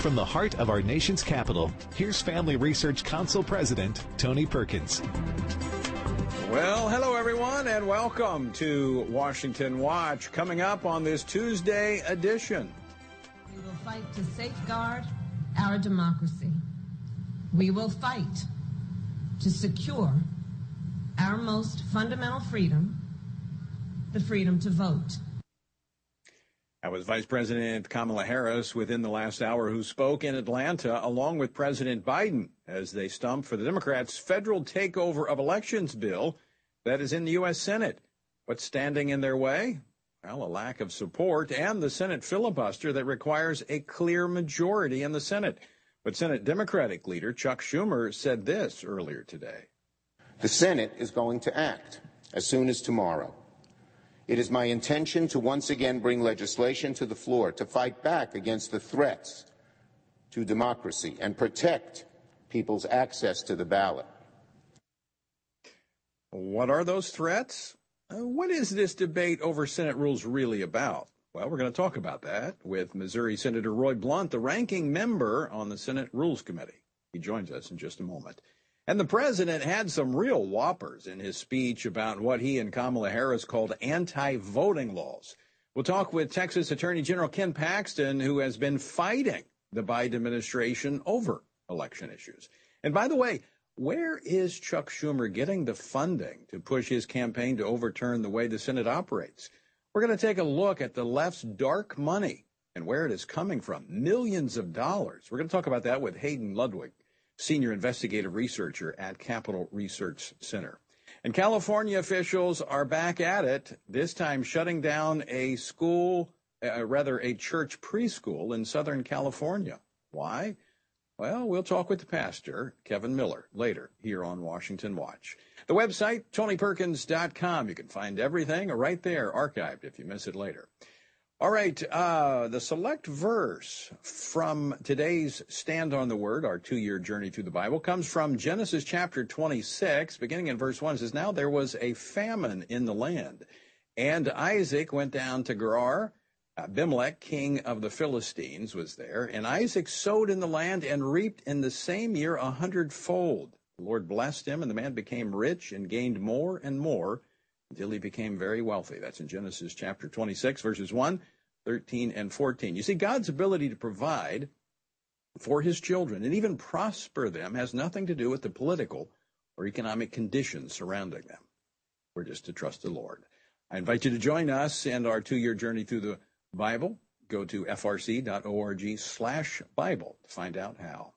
From the heart of our nation's capital, here's Family Research Council President Tony Perkins. Well, hello everyone, and welcome to Washington Watch. Coming up on this Tuesday edition. We will fight to safeguard our democracy. We will fight to secure our most fundamental freedom, the freedom to vote. That was Vice President Kamala Harris within the last hour who spoke in Atlanta along with President Biden as they stump for the Democrats' federal takeover of elections bill that is in the U.S. Senate. What's standing in their way? Well, a lack of support and the Senate filibuster that requires a clear majority in the Senate. But Senate Democratic leader Chuck Schumer said this earlier today. The Senate is going to act as soon as tomorrow. It is my intention to once again bring legislation to the floor to fight back against the threats to democracy and protect people's access to the ballot. What are those threats? Uh, what is this debate over Senate rules really about? Well, we're going to talk about that with Missouri Senator Roy Blunt, the ranking member on the Senate Rules Committee. He joins us in just a moment. And the president had some real whoppers in his speech about what he and Kamala Harris called anti voting laws. We'll talk with Texas Attorney General Ken Paxton, who has been fighting the Biden administration over election issues. And by the way, where is Chuck Schumer getting the funding to push his campaign to overturn the way the Senate operates? We're going to take a look at the left's dark money and where it is coming from millions of dollars. We're going to talk about that with Hayden Ludwig senior investigative researcher at Capital Research Center. And California officials are back at it, this time shutting down a school, uh, rather a church preschool in Southern California. Why? Well, we'll talk with the pastor, Kevin Miller, later here on Washington Watch. The website, tonyperkins.com. You can find everything right there, archived if you miss it later. All right, uh, the select verse from today's Stand on the Word, our two year journey through the Bible, comes from Genesis chapter 26, beginning in verse 1. It says, Now there was a famine in the land, and Isaac went down to Gerar. Abimelech, king of the Philistines, was there, and Isaac sowed in the land and reaped in the same year a hundredfold. The Lord blessed him, and the man became rich and gained more and more until he became very wealthy. That's in Genesis chapter 26, verses 1, 13, and 14. You see, God's ability to provide for his children and even prosper them has nothing to do with the political or economic conditions surrounding them. We're just to trust the Lord. I invite you to join us in our two-year journey through the Bible. Go to frc.org slash Bible to find out how.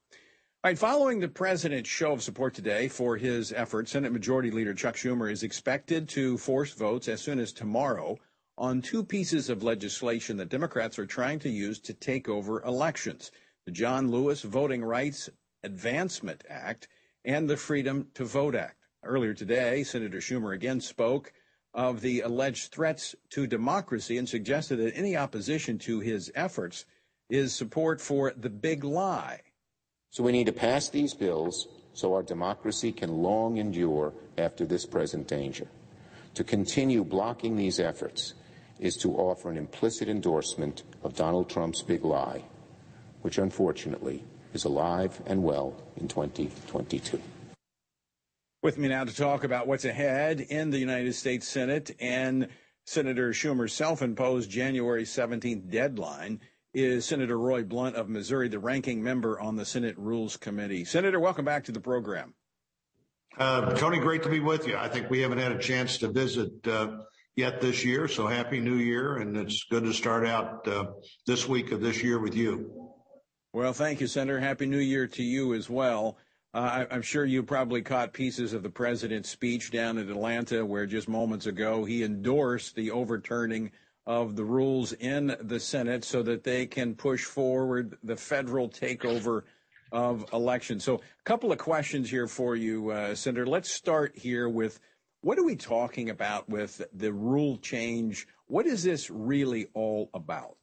All right, following the president's show of support today for his efforts, Senate Majority Leader Chuck Schumer is expected to force votes as soon as tomorrow on two pieces of legislation that Democrats are trying to use to take over elections the John Lewis Voting Rights Advancement Act and the Freedom to Vote Act. Earlier today, Senator Schumer again spoke of the alleged threats to democracy and suggested that any opposition to his efforts is support for the big lie so we need to pass these bills so our democracy can long endure after this present danger. To continue blocking these efforts is to offer an implicit endorsement of Donald Trump's big lie, which unfortunately is alive and well in 2022. With me now to talk about what's ahead in the United States Senate and Senator Schumer's self imposed January 17th deadline is Senator Roy Blunt of Missouri, the ranking member on the Senate Rules Committee. Senator, welcome back to the program. Uh, Tony, great to be with you. I think we haven't had a chance to visit uh, yet this year, so happy New Year, and it's good to start out uh, this week of this year with you. Well, thank you, Senator. Happy New Year to you as well. Uh, I, am sure you probably caught pieces of the president's speech down in Atlanta, where just moments ago he endorsed the overturning of the rules in the Senate so that they can push forward the federal takeover of elections. So, a couple of questions here for you, uh, Senator. Let's start here with what are we talking about with the rule change? What is this really all about?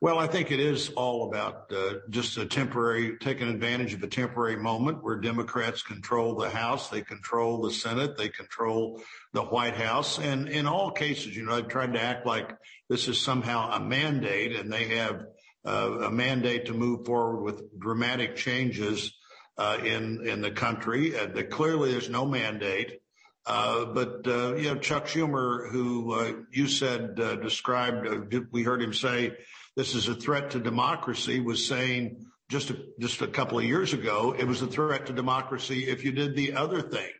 Well, I think it is all about uh, just a temporary, taking advantage of a temporary moment where Democrats control the House, they control the Senate, they control the White House. And in all cases, you know, I've tried to act like this is somehow a mandate and they have uh, a mandate to move forward with dramatic changes uh, in in the country. Uh, clearly, there's no mandate. Uh, but uh, you know, Chuck Schumer, who uh, you said described, we heard him say this is a threat to democracy, was saying just a, just a couple of years ago it was a threat to democracy if you did the other thing.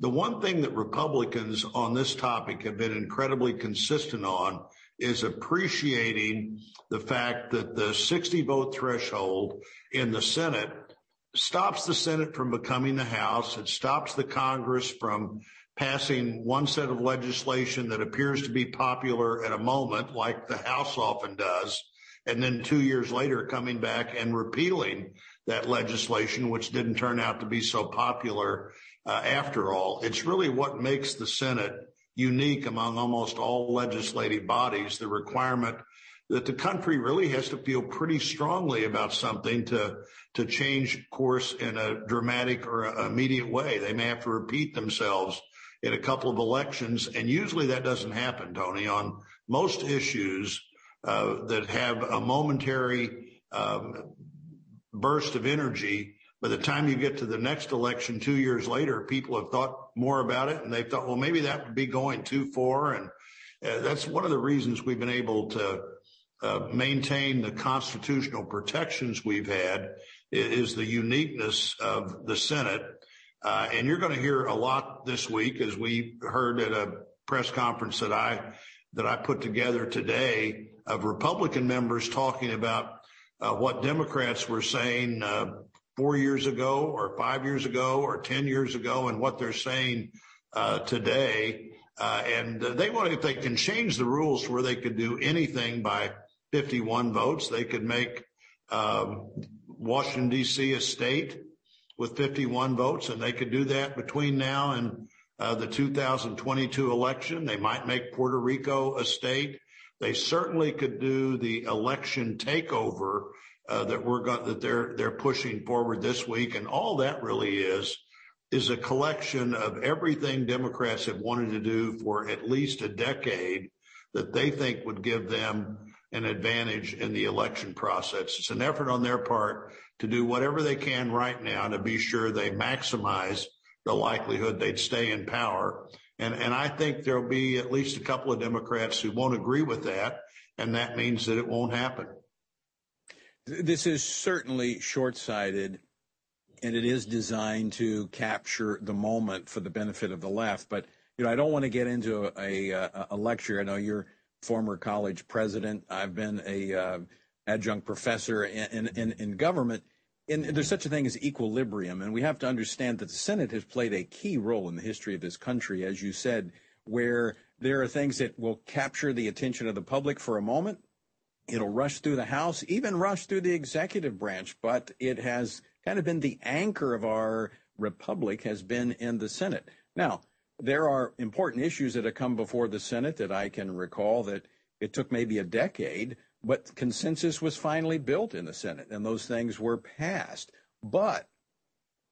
The one thing that Republicans on this topic have been incredibly consistent on is appreciating the fact that the 60 vote threshold in the Senate stops the Senate from becoming the House. It stops the Congress from passing one set of legislation that appears to be popular at a moment, like the House often does, and then two years later coming back and repealing that legislation, which didn't turn out to be so popular uh, after all. It's really what makes the Senate unique among almost all legislative bodies, the requirement that the country really has to feel pretty strongly about something to to change course in a dramatic or immediate way. They may have to repeat themselves in a couple of elections, and usually that doesn't happen, Tony. On most issues uh, that have a momentary um, burst of energy, by the time you get to the next election two years later, people have thought more about it, and they've thought, well, maybe that would be going too far, and uh, that's one of the reasons we've been able to uh, maintain the constitutional protections we've had is the uniqueness of the Senate. Uh, and you're going to hear a lot this week, as we heard at a press conference that I that I put together today of Republican members talking about uh, what Democrats were saying uh, four years ago, or five years ago, or ten years ago, and what they're saying uh, today. Uh, and they want if they can change the rules where they could do anything by 51 votes. They could make um, Washington, D.C. a state with 51 votes, and they could do that between now and uh, the 2022 election. They might make Puerto Rico a state. They certainly could do the election takeover uh, that we're that they're they're pushing forward this week, and all that really is is a collection of everything Democrats have wanted to do for at least a decade that they think would give them an advantage in the election process. It's an effort on their part to do whatever they can right now to be sure they maximize the likelihood they'd stay in power. And, and I think there'll be at least a couple of Democrats who won't agree with that. And that means that it won't happen. This is certainly short sighted and it is designed to capture the moment for the benefit of the left. But, you know, I don't want to get into a, a, a lecture. I know you're former college president. I've been a uh, adjunct professor in, in, in government. And there's such a thing as equilibrium, and we have to understand that the Senate has played a key role in the history of this country, as you said, where there are things that will capture the attention of the public for a moment. It'll rush through the House, even rush through the executive branch, but it has kind of been the anchor of our republic has been in the Senate. Now, there are important issues that have come before the Senate that I can recall that it took maybe a decade, but consensus was finally built in the Senate and those things were passed. But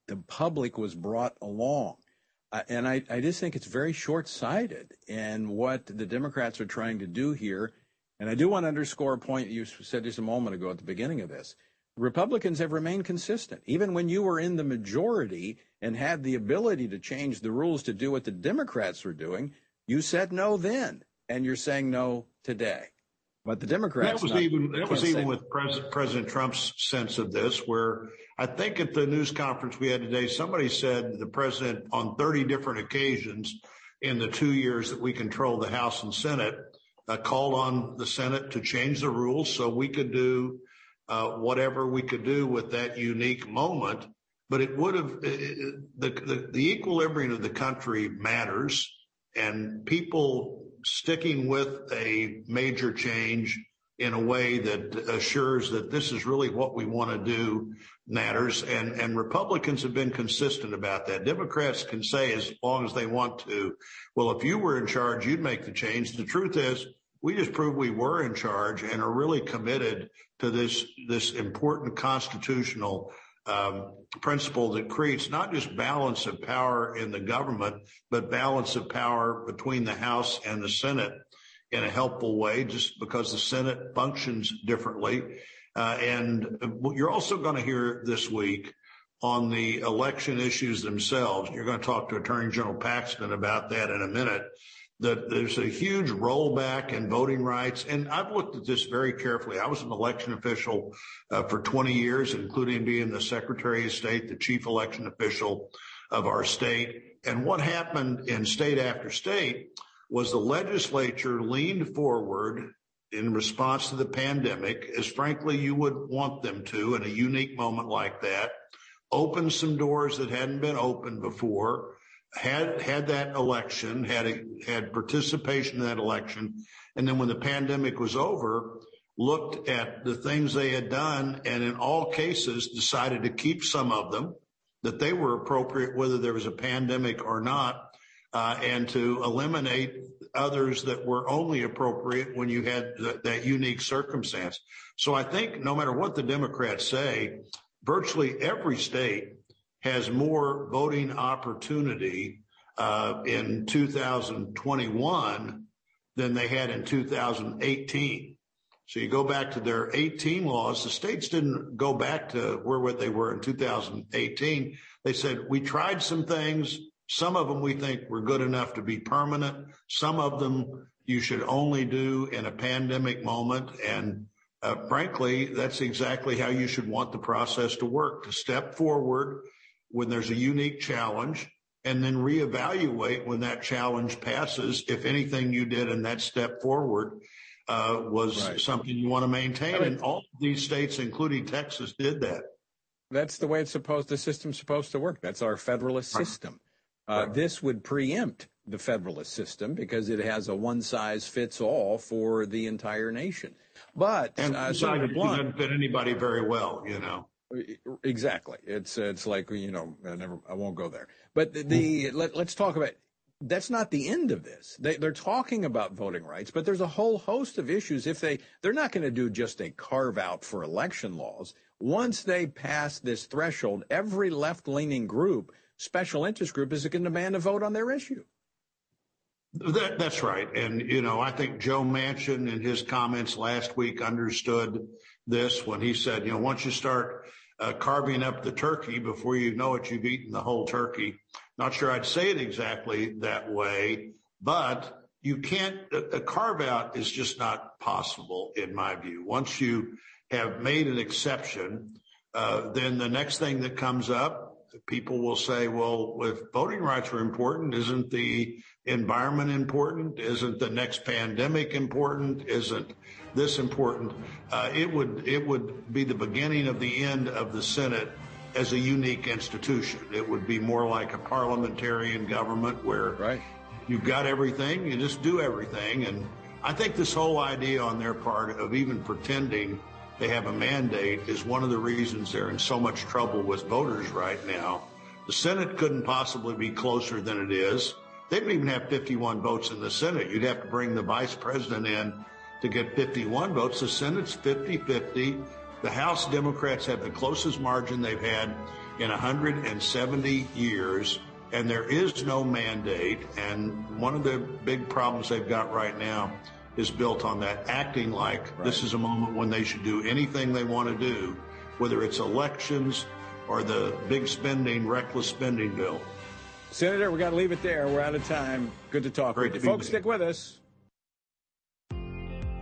the public was brought along. Uh, and I, I just think it's very short sighted in what the Democrats are trying to do here. And I do want to underscore a point you said just a moment ago at the beginning of this. Republicans have remained consistent. Even when you were in the majority and had the ability to change the rules to do what the Democrats were doing, you said no then, and you're saying no today. But the Democrats. That was not, even that was even with President, President Trump's sense of this, where I think at the news conference we had today, somebody said the president on 30 different occasions in the two years that we controlled the House and Senate uh, called on the Senate to change the rules so we could do uh, whatever we could do with that unique moment. But it would have the, the, the equilibrium of the country matters, and people sticking with a major change in a way that assures that this is really what we want to do matters. And, and Republicans have been consistent about that. Democrats can say as long as they want to, well, if you were in charge, you'd make the change. The truth is we just proved we were in charge and are really committed to this this important constitutional um, principle that creates not just balance of power in the government, but balance of power between the House and the Senate in a helpful way, just because the Senate functions differently. Uh, and you're also going to hear this week on the election issues themselves. You're going to talk to Attorney General Paxton about that in a minute. That there's a huge rollback in voting rights. And I've looked at this very carefully. I was an election official uh, for 20 years, including being the Secretary of State, the chief election official of our state. And what happened in state after state was the legislature leaned forward in response to the pandemic, as frankly you would want them to in a unique moment like that, opened some doors that hadn't been opened before, had had that election, had a, had participation in that election, and then when the pandemic was over, looked at the things they had done, and in all cases decided to keep some of them that they were appropriate, whether there was a pandemic or not, uh, and to eliminate others that were only appropriate when you had th- that unique circumstance. So I think no matter what the Democrats say, virtually every state has more voting opportunity uh, in 2021 than they had in 2018. So you go back to their 18 laws. The states didn't go back to where what they were in 2018. They said we tried some things. Some of them we think were good enough to be permanent. Some of them you should only do in a pandemic moment. And uh, frankly, that's exactly how you should want the process to work, to step forward when there's a unique challenge and then reevaluate when that challenge passes if anything you did in that step forward uh, was right. something you want to maintain. I mean, and all of these states, including Texas, did that. That's the way it's supposed, the system's supposed to work. That's our federalist right. system. Uh, right. This would preempt the federalist system because it has a one size fits all for the entire nation. But and uh, Senator Blunt doesn't fit anybody very well, you know. Exactly. It's it's like you know I never I won't go there. But the, the let, us talk about that's not the end of this. They, they're talking about voting rights, but there's a whole host of issues. If they they're not going to do just a carve out for election laws. Once they pass this threshold, every left leaning group, special interest group, is going to demand a vote on their issue. That, that's right. And, you know, I think Joe Manchin in his comments last week understood this when he said, you know, once you start uh, carving up the turkey before you know it, you've eaten the whole turkey. Not sure I'd say it exactly that way, but you can't, a carve out is just not possible in my view. Once you have made an exception, uh, then the next thing that comes up, people will say, well, if voting rights are important, isn't the environment important? Isn't the next pandemic important? Isn't this important? Uh, it would it would be the beginning of the end of the Senate as a unique institution. It would be more like a parliamentarian government where right. you've got everything, you just do everything. And I think this whole idea on their part of even pretending they have a mandate is one of the reasons they're in so much trouble with voters right now. The Senate couldn't possibly be closer than it is. They don't even have 51 votes in the Senate. You'd have to bring the vice president in to get 51 votes. The Senate's 50 50. The House Democrats have the closest margin they've had in 170 years, and there is no mandate. And one of the big problems they've got right now is built on that, acting like right. this is a moment when they should do anything they want to do, whether it's elections or the big spending, reckless spending bill. Senator, we got to leave it there. We're out of time. Good to talk Great with you. Folks, stick with us.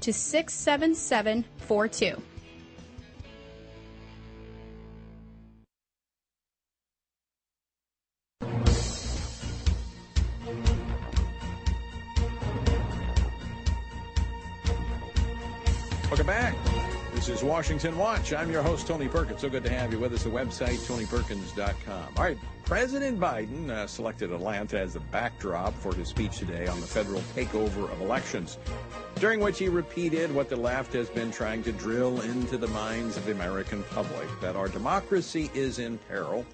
to 67742. Welcome back. This is Washington Watch. I'm your host, Tony Perkins. So good to have you with us. The website, tonyperkins.com. All right, President Biden uh, selected Atlanta as the backdrop for his speech today on the federal takeover of elections, during which he repeated what the left has been trying to drill into the minds of the American public that our democracy is in peril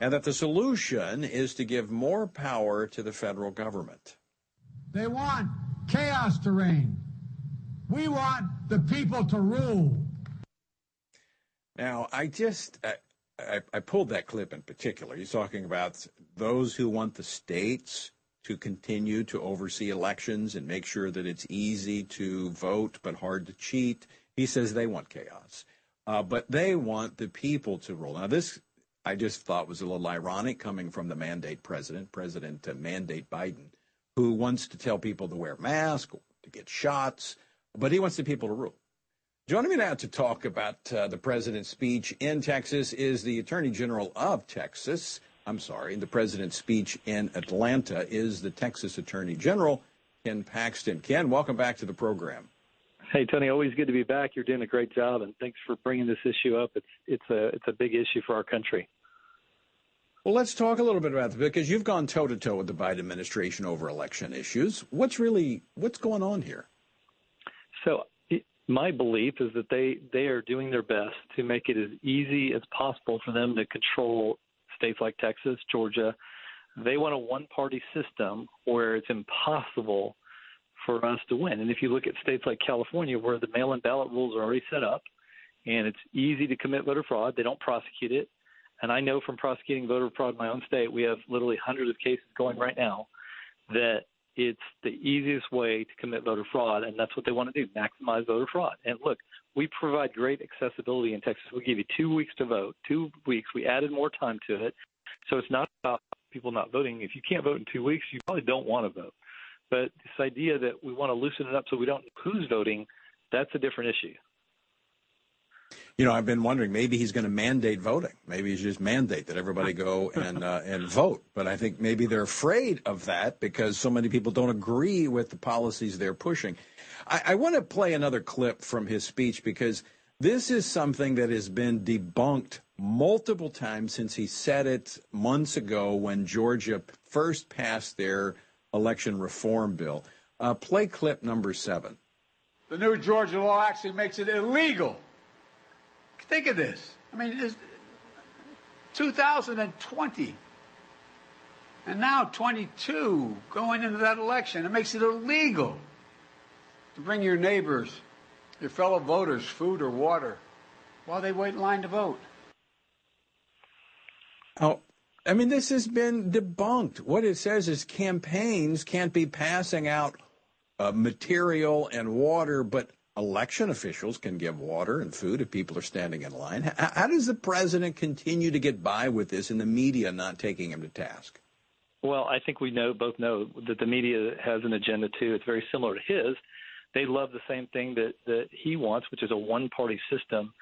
and that the solution is to give more power to the federal government. They want chaos to reign. We want the people to rule. Now, I just I, I, pulled that clip in particular. He's talking about those who want the states to continue to oversee elections and make sure that it's easy to vote but hard to cheat. He says they want chaos, uh, but they want the people to rule. Now, this I just thought was a little ironic coming from the mandate president, President uh, Mandate Biden, who wants to tell people to wear masks, to get shots but he wants the people to rule. Joining me now to talk about uh, the president's speech in Texas is the Attorney General of Texas. I'm sorry, the president's speech in Atlanta is the Texas Attorney General, Ken Paxton. Ken, welcome back to the program. Hey Tony, always good to be back. You're doing a great job, and thanks for bringing this issue up. It's it's a it's a big issue for our country. Well, let's talk a little bit about this because you've gone toe to toe with the Biden administration over election issues. What's really what's going on here? So my belief is that they they are doing their best to make it as easy as possible for them to control states like Texas, Georgia. They want a one-party system where it's impossible for us to win. And if you look at states like California, where the mail-in ballot rules are already set up, and it's easy to commit voter fraud, they don't prosecute it. And I know from prosecuting voter fraud in my own state, we have literally hundreds of cases going right now that it's the easiest way to commit voter fraud, and that's what they want to do maximize voter fraud. And look, we provide great accessibility in Texas. We give you two weeks to vote, two weeks. We added more time to it. So it's not about people not voting. If you can't vote in two weeks, you probably don't want to vote. But this idea that we want to loosen it up so we don't know who's voting, that's a different issue you know, I've been wondering maybe he's going to mandate voting. Maybe he's just mandate that everybody go and uh, and vote. But I think maybe they're afraid of that because so many people don't agree with the policies they're pushing. I, I want to play another clip from his speech because this is something that has been debunked multiple times since he said it months ago when Georgia first passed their election reform bill. Uh, play clip number seven. The new Georgia law actually makes it illegal Think of this. I mean, it's 2020. And now 22 going into that election. It makes it illegal to bring your neighbors, your fellow voters, food or water while they wait in line to vote. Oh, I mean, this has been debunked. What it says is campaigns can't be passing out uh, material and water, but election officials can give water and food if people are standing in line. How, how does the president continue to get by with this and the media not taking him to task? Well, I think we know both know that the media has an agenda too. It's very similar to his. They love the same thing that that he wants, which is a one-party system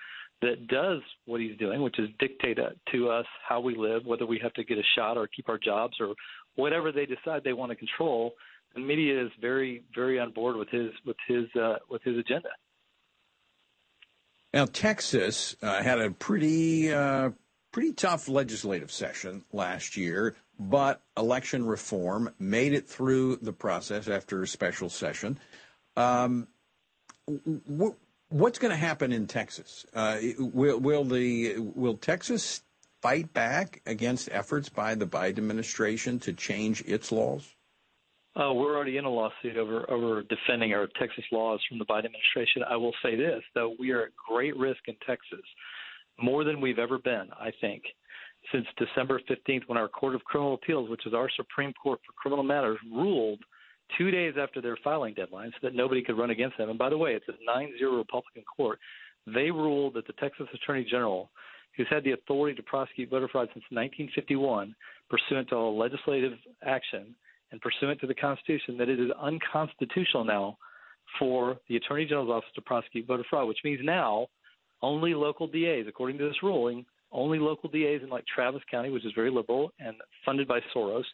that does what he's doing, which is dictate to us how we live, whether we have to get a shot or keep our jobs or whatever they decide they want to control the media is very very on board with his with his uh, with his agenda. Now Texas uh, had a pretty uh, pretty tough legislative session last year, but election reform made it through the process after a special session. Um, wh- what's going to happen in Texas? Uh, will, will the will Texas fight back against efforts by the Biden administration to change its laws? Uh, we're already in a lawsuit over over defending our Texas laws from the Biden administration. I will say this, though, we are at great risk in Texas, more than we've ever been. I think since December 15th, when our Court of Criminal Appeals, which is our Supreme Court for criminal matters, ruled two days after their filing deadline, so that nobody could run against them. And by the way, it's a 9-0 Republican court. They ruled that the Texas Attorney General, who's had the authority to prosecute voter fraud since 1951, pursuant to a legislative action and pursuant to the Constitution that it is unconstitutional now for the Attorney General's office to prosecute voter fraud, which means now only local DAs, according to this ruling, only local DAs in like Travis County, which is very liberal and funded by Soros,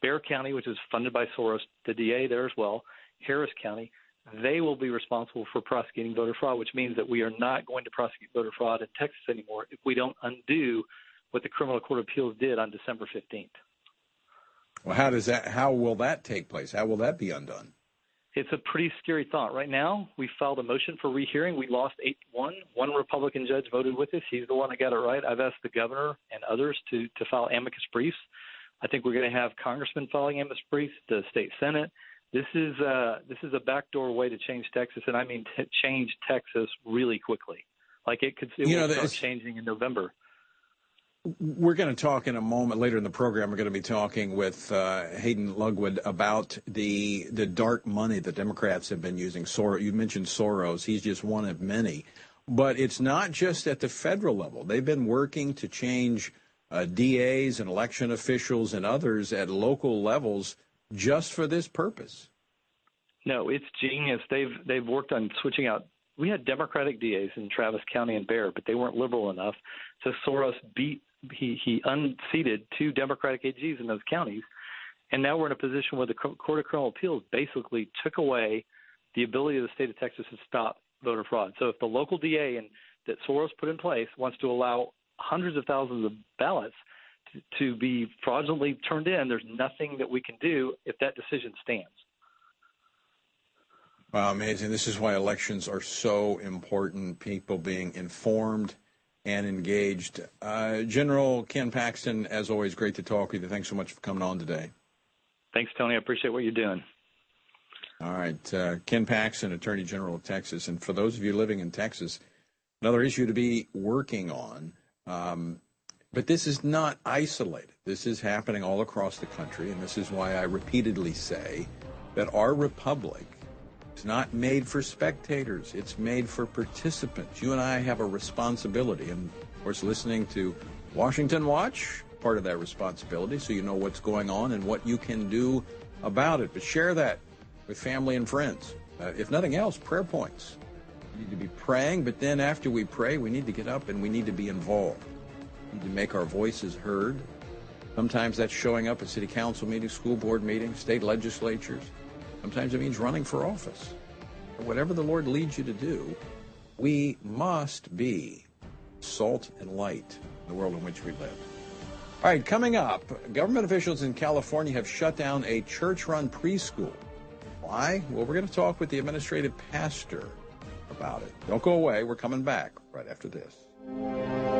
Bexar County, which is funded by Soros, the DA there as well, Harris County, they will be responsible for prosecuting voter fraud, which means that we are not going to prosecute voter fraud in Texas anymore if we don't undo what the Criminal Court of Appeals did on December 15th. Well, how does that? How will that take place? How will that be undone? It's a pretty scary thought. Right now, we filed a motion for rehearing. We lost 8 1. One Republican judge voted with us. He's the one that got it right. I've asked the governor and others to, to file amicus briefs. I think we're going to have congressmen filing amicus briefs, the state senate. This is uh, this is a backdoor way to change Texas, and I mean t- change Texas really quickly. Like it could, it you will know, start changing in November. We're going to talk in a moment later in the program. We're going to be talking with uh, Hayden Ludwig about the the dark money that Democrats have been using. You mentioned Soros; he's just one of many. But it's not just at the federal level. They've been working to change uh, DAs and election officials and others at local levels just for this purpose. No, it's genius. They've they've worked on switching out. We had Democratic DAs in Travis County and Bexar, but they weren't liberal enough. So Soros beat he he unseated two Democratic AGs in those counties, and now we're in a position where the Court of Criminal Appeals basically took away the ability of the state of Texas to stop voter fraud. So if the local DA and that Soros put in place wants to allow hundreds of thousands of ballots to, to be fraudulently turned in, there's nothing that we can do if that decision stands. Wow, amazing. This is why elections are so important. People being informed and engaged. Uh, General Ken Paxton, as always, great to talk with you. Thanks so much for coming on today. Thanks, Tony. I appreciate what you're doing. All right. Uh, Ken Paxton, Attorney General of Texas. And for those of you living in Texas, another issue to be working on. Um, but this is not isolated. This is happening all across the country. And this is why I repeatedly say that our republic it's not made for spectators, it's made for participants. You and I have a responsibility. And of course, listening to Washington Watch, part of that responsibility, so you know what's going on and what you can do about it. But share that with family and friends. Uh, if nothing else, prayer points. We need to be praying, but then after we pray, we need to get up and we need to be involved. We need to make our voices heard. Sometimes that's showing up at city council meetings, school board meetings, state legislatures. Sometimes it means running for office. Whatever the Lord leads you to do, we must be salt and light in the world in which we live. All right, coming up, government officials in California have shut down a church run preschool. Why? Well, we're going to talk with the administrative pastor about it. Don't go away. We're coming back right after this.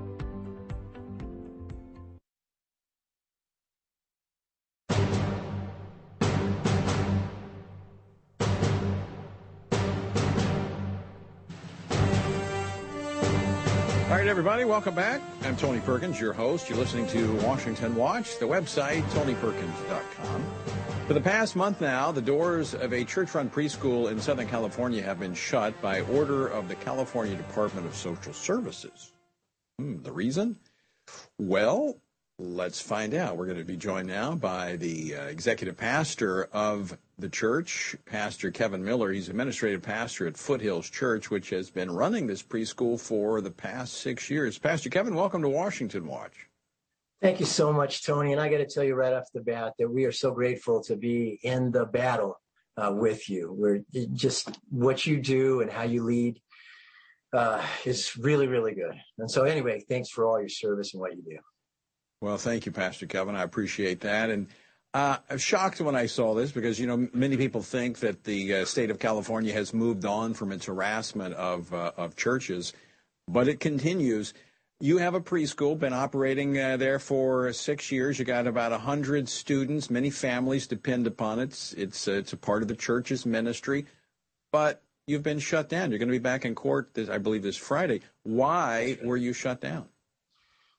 Right, everybody, welcome back. I'm Tony Perkins, your host. You're listening to Washington Watch, the website, tonyperkins.com. For the past month now, the doors of a church run preschool in Southern California have been shut by order of the California Department of Social Services. Hmm, the reason? Well, Let's find out. We're going to be joined now by the uh, executive pastor of the church, Pastor Kevin Miller. He's administrative pastor at Foothills Church, which has been running this preschool for the past six years. Pastor Kevin, welcome to Washington Watch. Thank you so much, Tony. And I got to tell you right off the bat that we are so grateful to be in the battle uh, with you. We're just what you do and how you lead uh, is really, really good. And so, anyway, thanks for all your service and what you do. Well, thank you, Pastor Kevin. I appreciate that. And uh, I was shocked when I saw this because, you know, many people think that the uh, state of California has moved on from its harassment of, uh, of churches, but it continues. You have a preschool, been operating uh, there for six years. You got about 100 students. Many families depend upon it. It's, it's, uh, it's a part of the church's ministry, but you've been shut down. You're going to be back in court, this, I believe, this Friday. Why were you shut down?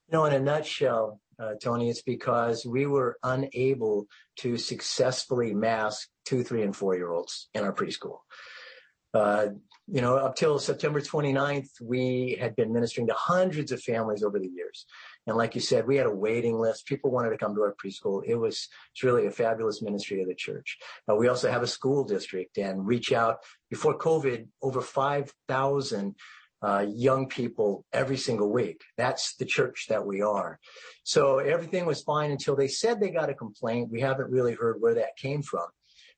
You know, in a nutshell, uh, Tony, it's because we were unable to successfully mask two, three, and four year olds in our preschool. Uh, you know, up till September 29th, we had been ministering to hundreds of families over the years. And like you said, we had a waiting list. People wanted to come to our preschool. It was it's really a fabulous ministry of the church. Uh, we also have a school district and reach out. Before COVID, over 5,000 uh, young people every single week. That's the church that we are. So everything was fine until they said they got a complaint. We haven't really heard where that came from,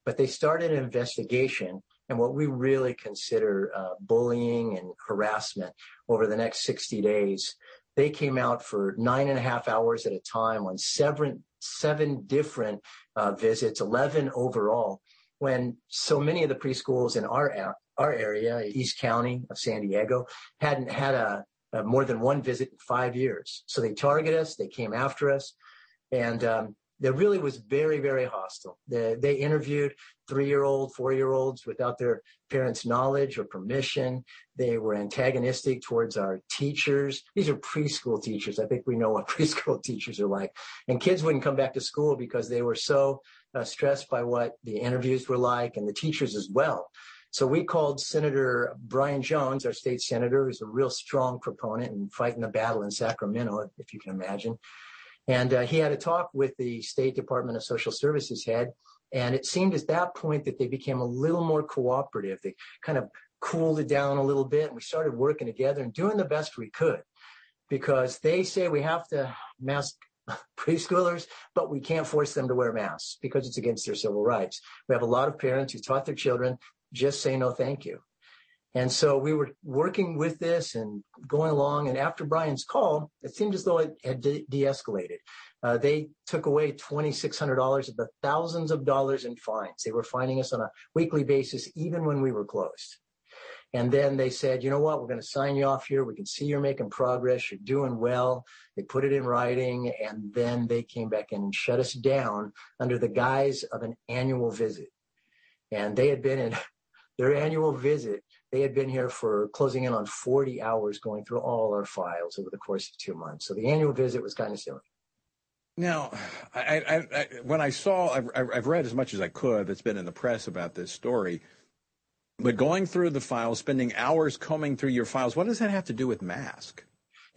but they started an investigation and what we really consider uh, bullying and harassment over the next 60 days. They came out for nine and a half hours at a time on seven, seven different uh, visits, 11 overall when so many of the preschools in our our area, East County of San Diego, hadn't had a, a more than one visit in five years. So they targeted us, they came after us, and um, really was very, very hostile. They, they interviewed three-year-old, four-year-olds without their parents' knowledge or permission. They were antagonistic towards our teachers. These are preschool teachers. I think we know what preschool teachers are like. And kids wouldn't come back to school because they were so uh, stressed by what the interviews were like and the teachers as well. So we called Senator Brian Jones, our state senator, who's a real strong proponent and fighting the battle in Sacramento, if you can imagine. And uh, he had a talk with the State Department of Social Services head. And it seemed at that point that they became a little more cooperative. They kind of cooled it down a little bit. And we started working together and doing the best we could because they say we have to mask preschoolers, but we can't force them to wear masks because it's against their civil rights. We have a lot of parents who taught their children just say no thank you. And so we were working with this and going along. And after Brian's call, it seemed as though it had de- escalated uh, they took away $2,600 of the thousands of dollars in fines. They were fining us on a weekly basis, even when we were closed. And then they said, you know what, we're going to sign you off here. We can see you're making progress. You're doing well. They put it in writing. And then they came back in and shut us down under the guise of an annual visit. And they had been in their annual visit. They had been here for closing in on 40 hours going through all our files over the course of two months. So the annual visit was kind of silly. Now, I, I, I, when I saw, I've, I've read as much as I could that's been in the press about this story. But going through the files, spending hours combing through your files, what does that have to do with mask?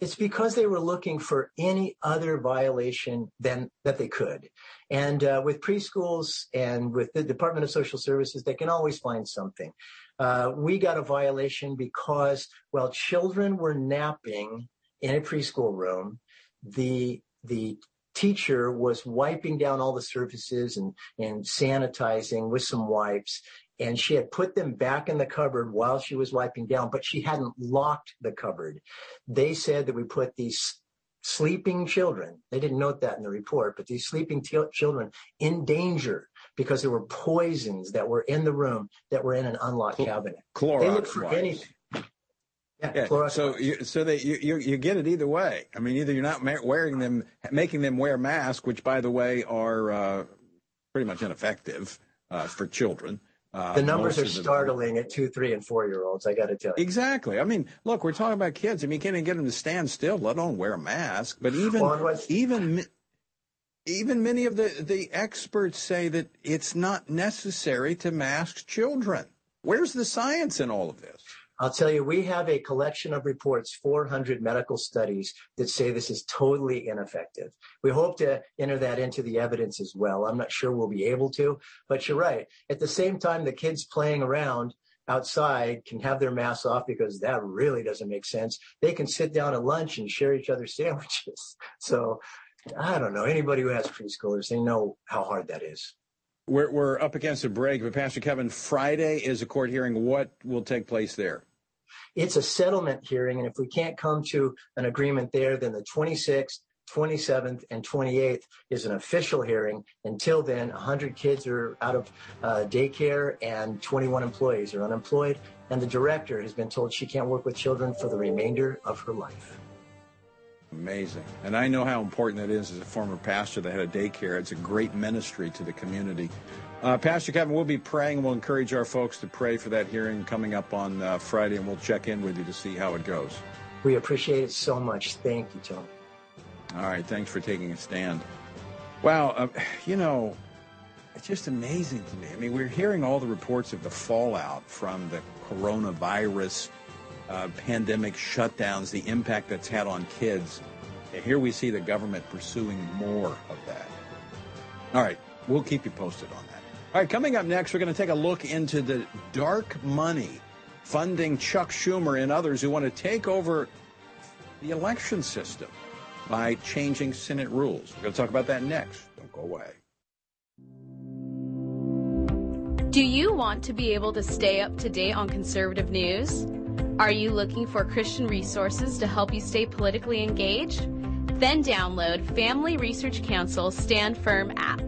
It's because they were looking for any other violation than that they could. And uh, with preschools and with the Department of Social Services, they can always find something. Uh, we got a violation because while children were napping in a preschool room, the the teacher was wiping down all the surfaces and, and sanitizing with some wipes. And she had put them back in the cupboard while she was wiping down, but she hadn't locked the cupboard. They said that we put these sleeping children, they didn't note that in the report, but these sleeping t- children in danger because there were poisons that were in the room that were in an unlocked cabinet. Clorox they looked for anything. Yeah. yeah. So you, so they you, you, you get it either way. I mean, either you're not wearing them, making them wear masks, which by the way are uh, pretty much ineffective uh, for children. Uh, the numbers are startling at two, three, and four year olds. I got to tell you. Exactly. I mean, look, we're talking about kids. I mean, you can't even get them to stand still, let alone wear a mask. But even well, even even many of the the experts say that it's not necessary to mask children. Where's the science in all of this? I'll tell you, we have a collection of reports, 400 medical studies that say this is totally ineffective. We hope to enter that into the evidence as well. I'm not sure we'll be able to, but you're right. At the same time, the kids playing around outside can have their masks off because that really doesn't make sense. They can sit down at lunch and share each other's sandwiches. So I don't know. Anybody who has preschoolers, they know how hard that is. We're, we're up against a break, but Pastor Kevin, Friday is a court hearing. What will take place there? It's a settlement hearing, and if we can't come to an agreement there, then the 26th, 27th, and 28th is an official hearing. Until then, 100 kids are out of uh, daycare and 21 employees are unemployed, and the director has been told she can't work with children for the remainder of her life. Amazing. And I know how important that is as a former pastor that had a daycare. It's a great ministry to the community. Uh, Pastor Kevin, we'll be praying. We'll encourage our folks to pray for that hearing coming up on uh, Friday, and we'll check in with you to see how it goes. We appreciate it so much. Thank you, Tom. All right. Thanks for taking a stand. Wow. Uh, you know, it's just amazing to me. I mean, we're hearing all the reports of the fallout from the coronavirus uh, pandemic shutdowns, the impact that's had on kids. And here we see the government pursuing more of that. All right. We'll keep you posted on that. All right, coming up next, we're going to take a look into the dark money funding Chuck Schumer and others who want to take over the election system by changing Senate rules. We're going to talk about that next. Don't go away. Do you want to be able to stay up to date on conservative news? Are you looking for Christian resources to help you stay politically engaged? Then download Family Research Council's Stand Firm app.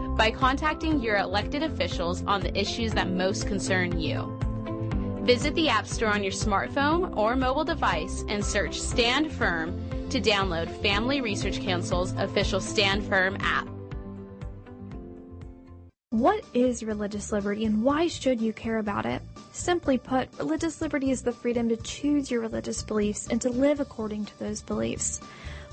by contacting your elected officials on the issues that most concern you. Visit the App Store on your smartphone or mobile device and search Stand Firm to download Family Research Council's official Stand Firm app. What is religious liberty and why should you care about it? Simply put, religious liberty is the freedom to choose your religious beliefs and to live according to those beliefs.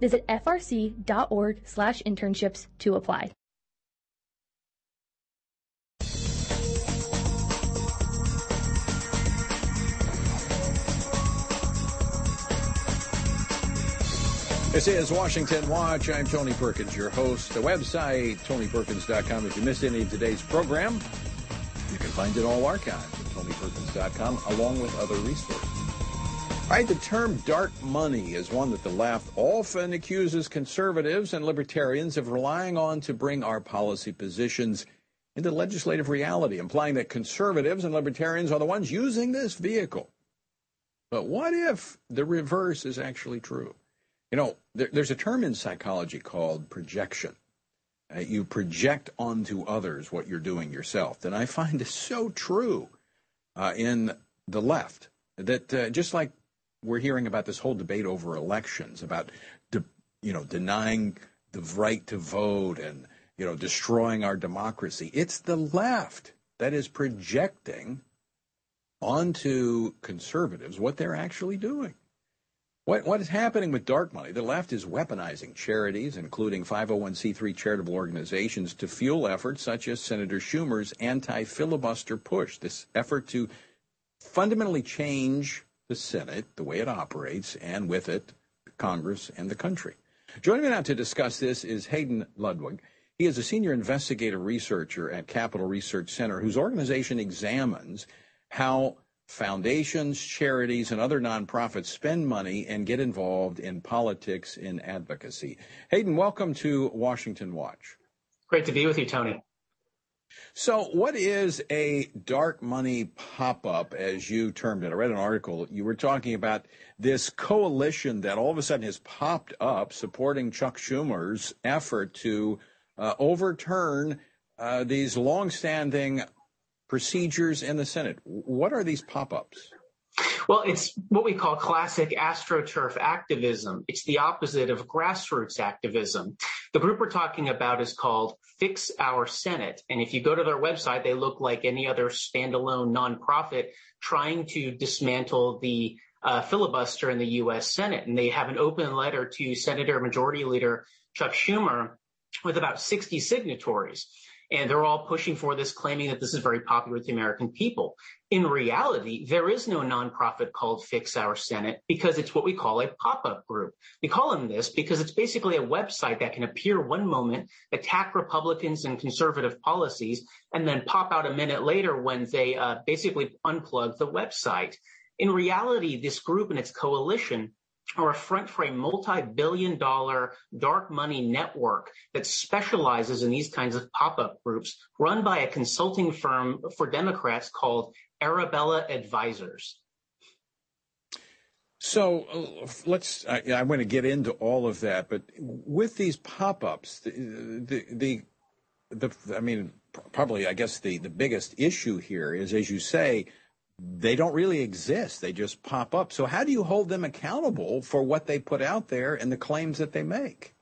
Visit frc.org slash internships to apply. This is Washington Watch. I'm Tony Perkins, your host. The website, tonyperkins.com. If you missed any of today's program, you can find it all archived at tonyperkins.com along with other resources. Right, the term dark money is one that the left often accuses conservatives and libertarians of relying on to bring our policy positions into legislative reality, implying that conservatives and libertarians are the ones using this vehicle. But what if the reverse is actually true? You know, there, there's a term in psychology called projection. Uh, you project onto others what you're doing yourself. And I find this so true uh, in the left that uh, just like we're hearing about this whole debate over elections, about de- you know denying the right to vote and you know destroying our democracy. It's the left that is projecting onto conservatives what they're actually doing. What, what is happening with dark money? The left is weaponizing charities, including 501c3 charitable organizations, to fuel efforts such as Senator Schumer's anti filibuster push, this effort to fundamentally change the Senate, the way it operates, and with it, Congress and the country. Joining me now to discuss this is Hayden Ludwig. He is a senior investigative researcher at Capital Research Center, whose organization examines how foundations, charities, and other nonprofits spend money and get involved in politics and advocacy. Hayden, welcome to Washington Watch. Great to be with you, Tony. So, what is a dark money pop up, as you termed it? I read an article. You were talking about this coalition that all of a sudden has popped up supporting Chuck Schumer's effort to uh, overturn uh, these longstanding procedures in the Senate. What are these pop ups? Well, it's what we call classic astroturf activism. It's the opposite of grassroots activism. The group we're talking about is called Fix Our Senate. And if you go to their website, they look like any other standalone nonprofit trying to dismantle the uh, filibuster in the U.S. Senate. And they have an open letter to Senator Majority Leader Chuck Schumer with about 60 signatories. And they're all pushing for this, claiming that this is very popular with the American people. In reality, there is no nonprofit called Fix Our Senate because it's what we call a pop-up group. We call them this because it's basically a website that can appear one moment, attack Republicans and conservative policies, and then pop out a minute later when they uh, basically unplug the website. In reality, this group and its coalition are a front for a multi-billion dollar dark money network that specializes in these kinds of pop-up groups run by a consulting firm for Democrats called Arabella Advisors. So uh, let's. I, I, want to get into all of that, but with these pop-ups, the, the, the, the I mean, probably, I guess the the biggest issue here is, as you say, they don't really exist. They just pop up. So how do you hold them accountable for what they put out there and the claims that they make?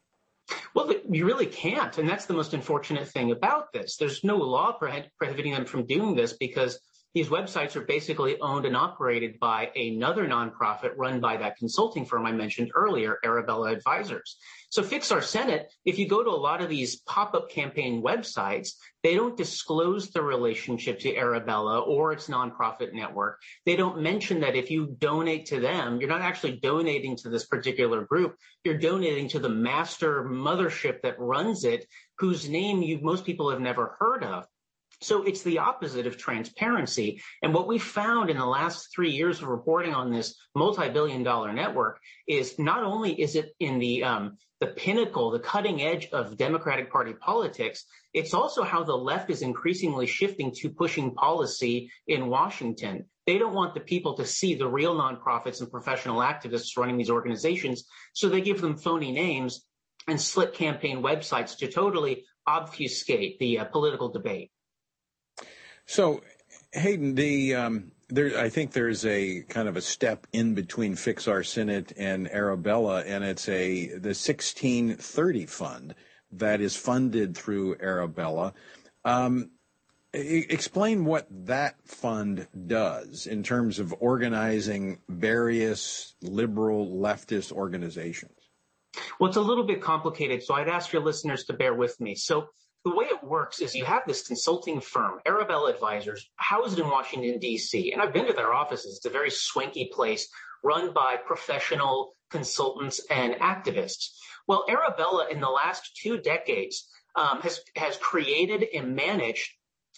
Well, you really can't, and that's the most unfortunate thing about this. There's no law prohibiting them from doing this because these websites are basically owned and operated by another nonprofit run by that consulting firm I mentioned earlier, Arabella Advisors. So Fix Our Senate, if you go to a lot of these pop-up campaign websites, they don't disclose the relationship to Arabella or its nonprofit network. They don't mention that if you donate to them, you're not actually donating to this particular group. You're donating to the master mothership that runs it, whose name you most people have never heard of. So it's the opposite of transparency. And what we found in the last three years of reporting on this multi-billion dollar network is not only is it in the, um, the pinnacle, the cutting edge of Democratic Party politics, it's also how the left is increasingly shifting to pushing policy in Washington. They don't want the people to see the real nonprofits and professional activists running these organizations. So they give them phony names and slick campaign websites to totally obfuscate the uh, political debate. So, Hayden, the um, there, I think there's a kind of a step in between Fix Our Senate and Arabella, and it's a the 1630 fund that is funded through Arabella. Um, explain what that fund does in terms of organizing various liberal leftist organizations. Well, it's a little bit complicated, so I'd ask your listeners to bear with me. So the way it works is you have this consulting firm, Arabella Advisors, housed in Washington, D.C. And I've been to their offices. It's a very swanky place run by professional consultants and activists. Well, Arabella, in the last two decades, um, has, has created and managed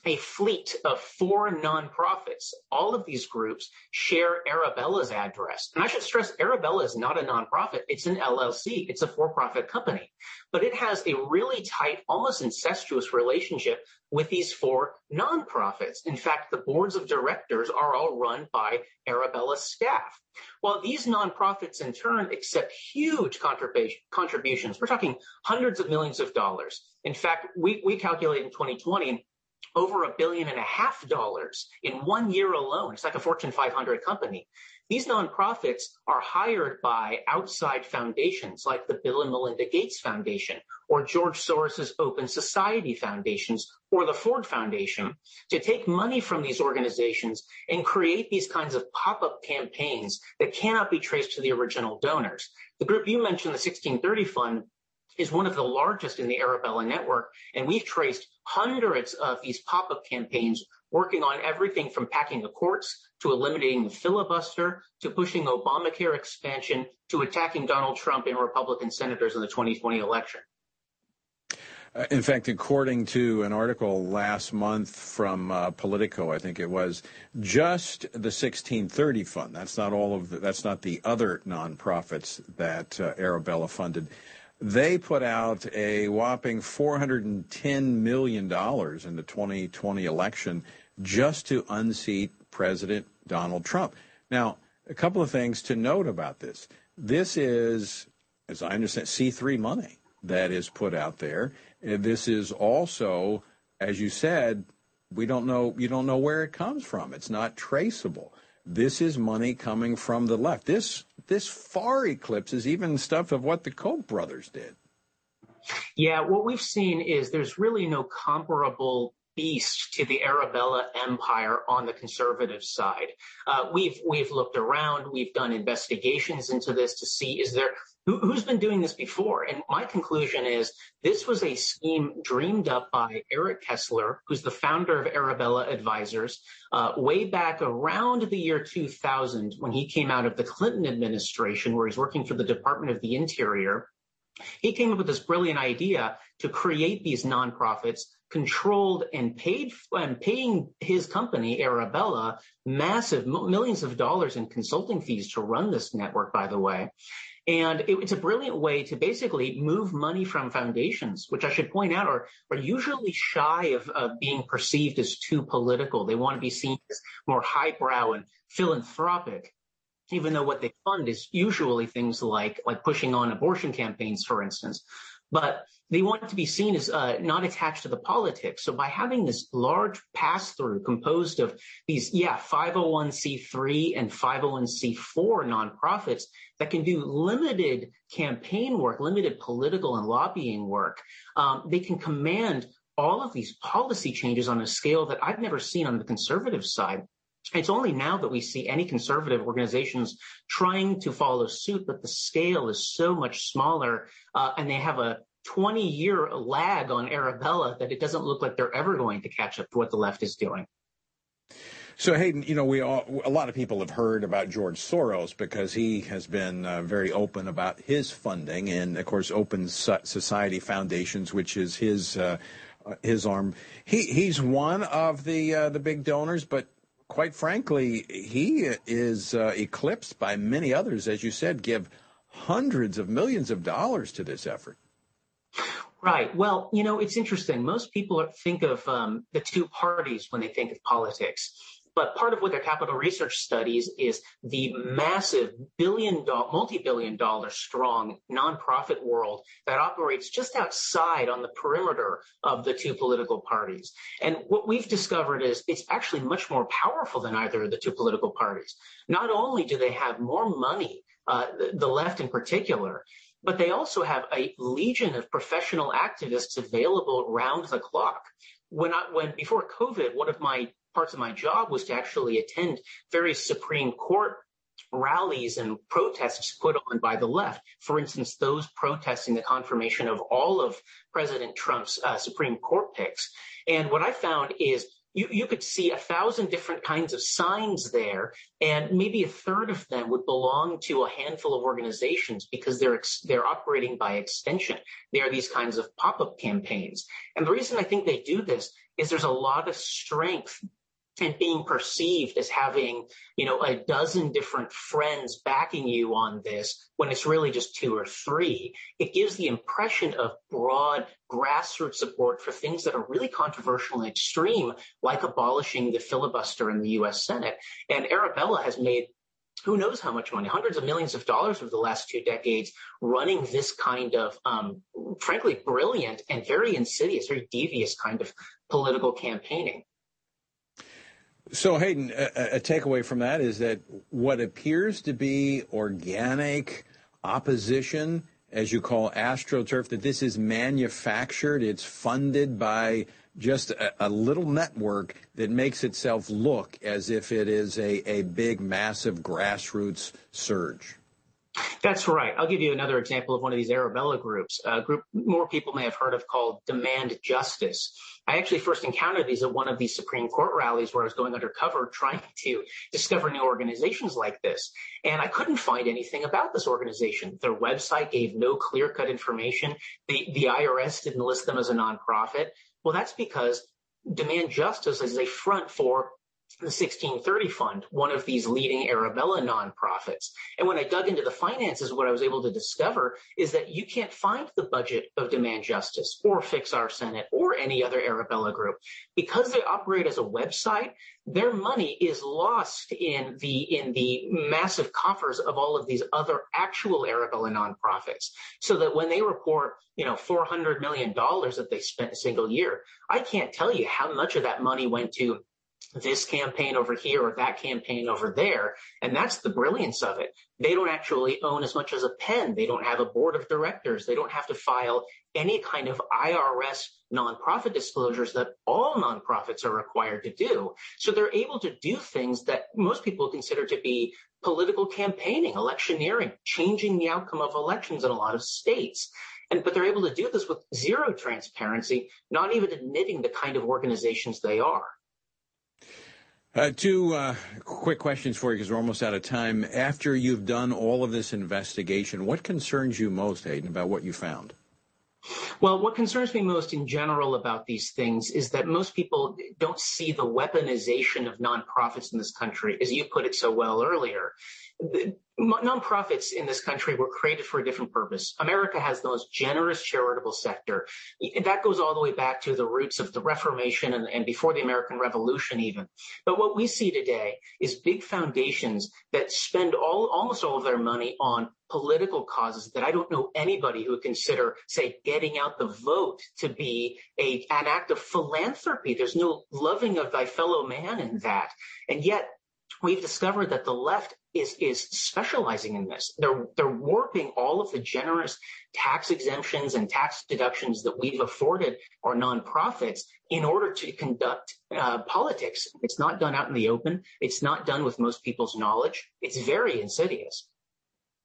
a fleet of four nonprofits. All of these groups share Arabella's address. And I should stress Arabella is not a nonprofit. It's an LLC. It's a for-profit company, but it has a really tight, almost incestuous relationship with these four nonprofits. In fact, the boards of directors are all run by Arabella's staff. While these nonprofits in turn accept huge contributions, we're talking hundreds of millions of dollars. In fact, we, we calculate in 2020 over a billion and a half dollars in one year alone. It's like a Fortune 500 company. These nonprofits are hired by outside foundations like the Bill and Melinda Gates Foundation or George Soros's Open Society Foundations or the Ford Foundation to take money from these organizations and create these kinds of pop-up campaigns that cannot be traced to the original donors. The group you mentioned, the 1630 Fund, is one of the largest in the Arabella network. And we've traced hundreds of these pop-up campaigns working on everything from packing the courts to eliminating the filibuster to pushing Obamacare expansion to attacking Donald Trump and Republican senators in the 2020 election. Uh, in fact, according to an article last month from uh, Politico, I think it was just the 1630 fund. That's not all of the, that's not the other nonprofits that uh, Arabella funded. They put out a whopping $410 million in the 2020 election just to unseat President Donald Trump. Now, a couple of things to note about this. This is, as I understand, C3 money that is put out there. Uh, this is also, as you said, we don't know, you don't know where it comes from. It's not traceable. This is money coming from the left. This this far eclipses even stuff of what the Koch brothers did. Yeah, what we've seen is there's really no comparable beast to the Arabella empire on the conservative side. Uh, we've we've looked around, we've done investigations into this to see is there who, has been doing this before? And my conclusion is this was a scheme dreamed up by Eric Kessler, who's the founder of Arabella Advisors, uh, way back around the year 2000 when he came out of the Clinton administration, where he's working for the Department of the Interior. He came up with this brilliant idea to create these nonprofits controlled and paid and paying his company Arabella massive millions of dollars in consulting fees to run this network by the way and it, it's a brilliant way to basically move money from foundations which i should point out are, are usually shy of, of being perceived as too political. They want to be seen as more highbrow and philanthropic even though what they fund is usually things like like pushing on abortion campaigns for instance. But they want to be seen as uh, not attached to the politics. So by having this large pass through composed of these, yeah, 501c3 and 501c4 nonprofits that can do limited campaign work, limited political and lobbying work, um, they can command all of these policy changes on a scale that I've never seen on the conservative side. It's only now that we see any conservative organizations trying to follow suit, but the scale is so much smaller, uh, and they have a 20 year lag on Arabella that it doesn't look like they're ever going to catch up to what the left is doing. So Hayden, you know, we all, a lot of people have heard about George Soros because he has been uh, very open about his funding, and of course, Open Society Foundations, which is his uh, his arm. He he's one of the uh, the big donors, but quite frankly, he is uh, eclipsed by many others, as you said, give hundreds of millions of dollars to this effort. Right. Well, you know, it's interesting. Most people think of um, the two parties when they think of politics. But part of what their capital research studies is the massive billion dollar, multi-billion dollar strong nonprofit world that operates just outside on the perimeter of the two political parties. And what we've discovered is it's actually much more powerful than either of the two political parties. Not only do they have more money, uh, the, the left in particular, but they also have a legion of professional activists available round the clock. When I, when before COVID, one of my parts of my job was to actually attend various Supreme Court rallies and protests put on by the left. For instance, those protesting the confirmation of all of President Trump's uh, Supreme Court picks. And what I found is you, you could see a thousand different kinds of signs there, and maybe a third of them would belong to a handful of organizations because they're they're operating by extension. They are these kinds of pop-up campaigns, and the reason I think they do this is there's a lot of strength and being perceived as having, you know, a dozen different friends backing you on this when it's really just two or three, it gives the impression of broad grassroots support for things that are really controversial and extreme, like abolishing the filibuster in the U.S. Senate. And Arabella has made who knows how much money, hundreds of millions of dollars over the last two decades, running this kind of, um, frankly, brilliant and very insidious, very devious kind of political campaigning. So, Hayden, a, a, takeaway from that is that what appears to be organic opposition, as you call AstroTurf, that this is manufactured, it's funded by just a, a, little network that makes itself look as if it is a, a big, massive grassroots surge. That's right. I'll give you another example of one of these Arabella groups, a group more people may have heard of called Demand Justice. I actually first encountered these at one of these Supreme Court rallies where I was going undercover trying to discover new organizations like this. And I couldn't find anything about this organization. Their website gave no clear cut information. The, the IRS didn't list them as a nonprofit. Well, that's because Demand Justice is a front for the 1630 Fund, one of these leading Arabella nonprofits. And when I dug into the finances, what I was able to discover is that you can't find the budget of Demand Justice or Fix Our Senate or any other Arabella group. Because they operate as a website, their money is lost in the in the massive coffers of all of these other actual Arabella nonprofits. So that when they report, you know, four hundred million dollars that they spent a single year, I can't tell you how much of that money went to this campaign over here or that campaign over there. And that's the brilliance of it. They don't actually own as much as a pen. They don't have a board of directors. They don't have to file any kind of IRS nonprofit disclosures that all nonprofits are required to do. So they're able to do things that most people consider to be political campaigning, electioneering, changing the outcome of elections in a lot of states. And, but they're able to do this with zero transparency, not even admitting the kind of organizations they are. Uh, two uh, quick questions for you because we're almost out of time. After you've done all of this investigation, what concerns you most, Hayden, about what you found? Well, what concerns me most in general about these things is that most people don't see the weaponization of nonprofits in this country, as you put it so well earlier. Nonprofits in this country were created for a different purpose. America has the most generous charitable sector. That goes all the way back to the roots of the Reformation and, and, before the American Revolution, even. But what we see today is big foundations that spend all, almost all of their money on political causes that I don't know anybody who would consider, say, getting out the vote to be a, an act of philanthropy. There's no loving of thy fellow man in that. And yet we've discovered that the left is is specializing in this. They're they're warping all of the generous tax exemptions and tax deductions that we've afforded our nonprofits in order to conduct uh, politics. It's not done out in the open. It's not done with most people's knowledge. It's very insidious.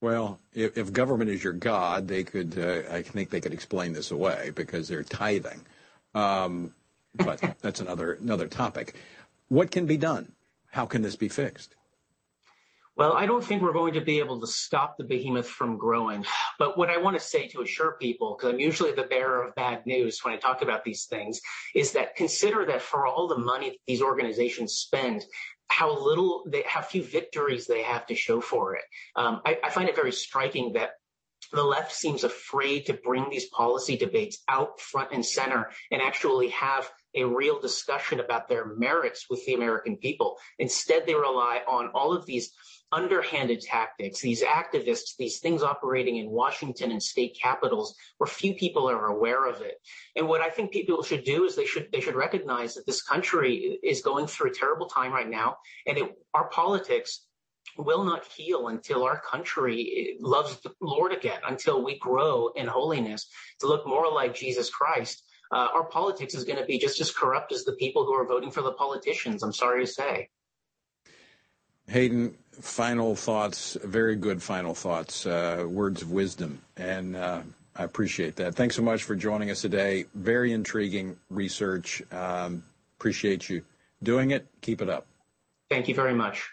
Well, if, if government is your god, they could. Uh, I think they could explain this away because they're tithing. Um, but that's another another topic. What can be done? How can this be fixed? Well, I don't think we're going to be able to stop the behemoth from growing. But what I want to say to assure people, because I'm usually the bearer of bad news when I talk about these things, is that consider that for all the money that these organizations spend, how little they, how few victories they have to show for it. Um, I, I find it very striking that the left seems afraid to bring these policy debates out front and center and actually have a real discussion about their merits with the American people. Instead, they rely on all of these underhanded tactics, these activists, these things operating in Washington and state capitals where few people are aware of it. And what I think people should do is they should they should recognize that this country is going through a terrible time right now, and it, our politics will not heal until our country loves the Lord again, until we grow in holiness to look more like Jesus Christ. Uh, our politics is going to be just as corrupt as the people who are voting for the politicians. I'm sorry to say. Hayden, final thoughts, very good final thoughts, uh, words of wisdom, and uh, I appreciate that. Thanks so much for joining us today. Very intriguing research. Um, appreciate you doing it. Keep it up. Thank you very much.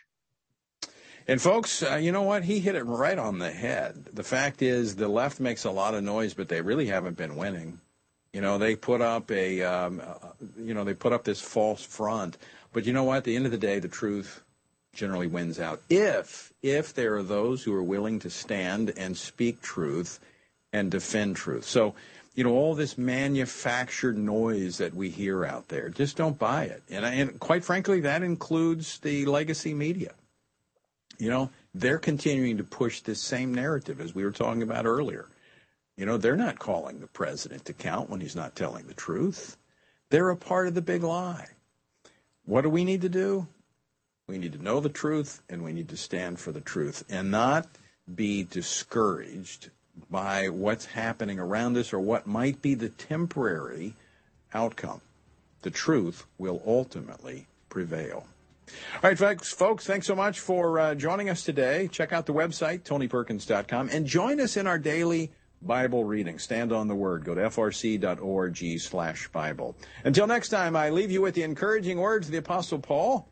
And folks, uh, you know what? He hit it right on the head. The fact is, the left makes a lot of noise, but they really haven't been winning. You know, they put up a, um, uh, you know, they put up this false front. But you know what? At the end of the day, the truth generally wins out. If if there are those who are willing to stand and speak truth and defend truth. So, you know, all this manufactured noise that we hear out there, just don't buy it. And, and quite frankly, that includes the legacy media. You know, they're continuing to push this same narrative as we were talking about earlier. You know, they're not calling the president to count when he's not telling the truth. They're a part of the big lie. What do we need to do? We need to know the truth and we need to stand for the truth and not be discouraged by what's happening around us or what might be the temporary outcome. The truth will ultimately prevail. All right, folks, folks thanks so much for uh, joining us today. Check out the website, tonyperkins.com, and join us in our daily Bible reading. Stand on the Word. Go to frc.org slash Bible. Until next time, I leave you with the encouraging words of the Apostle Paul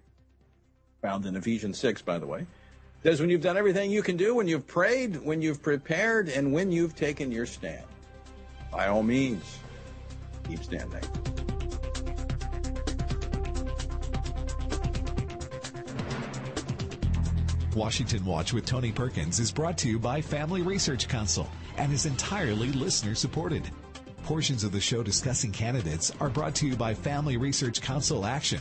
found in Ephesians 6, by the way. says, when you've done everything you can do, when you've prayed, when you've prepared, and when you've taken your stand, by all means, keep standing. Washington Watch with Tony Perkins is brought to you by Family Research Council and is entirely listener supported. Portions of the show discussing candidates are brought to you by Family Research Council Action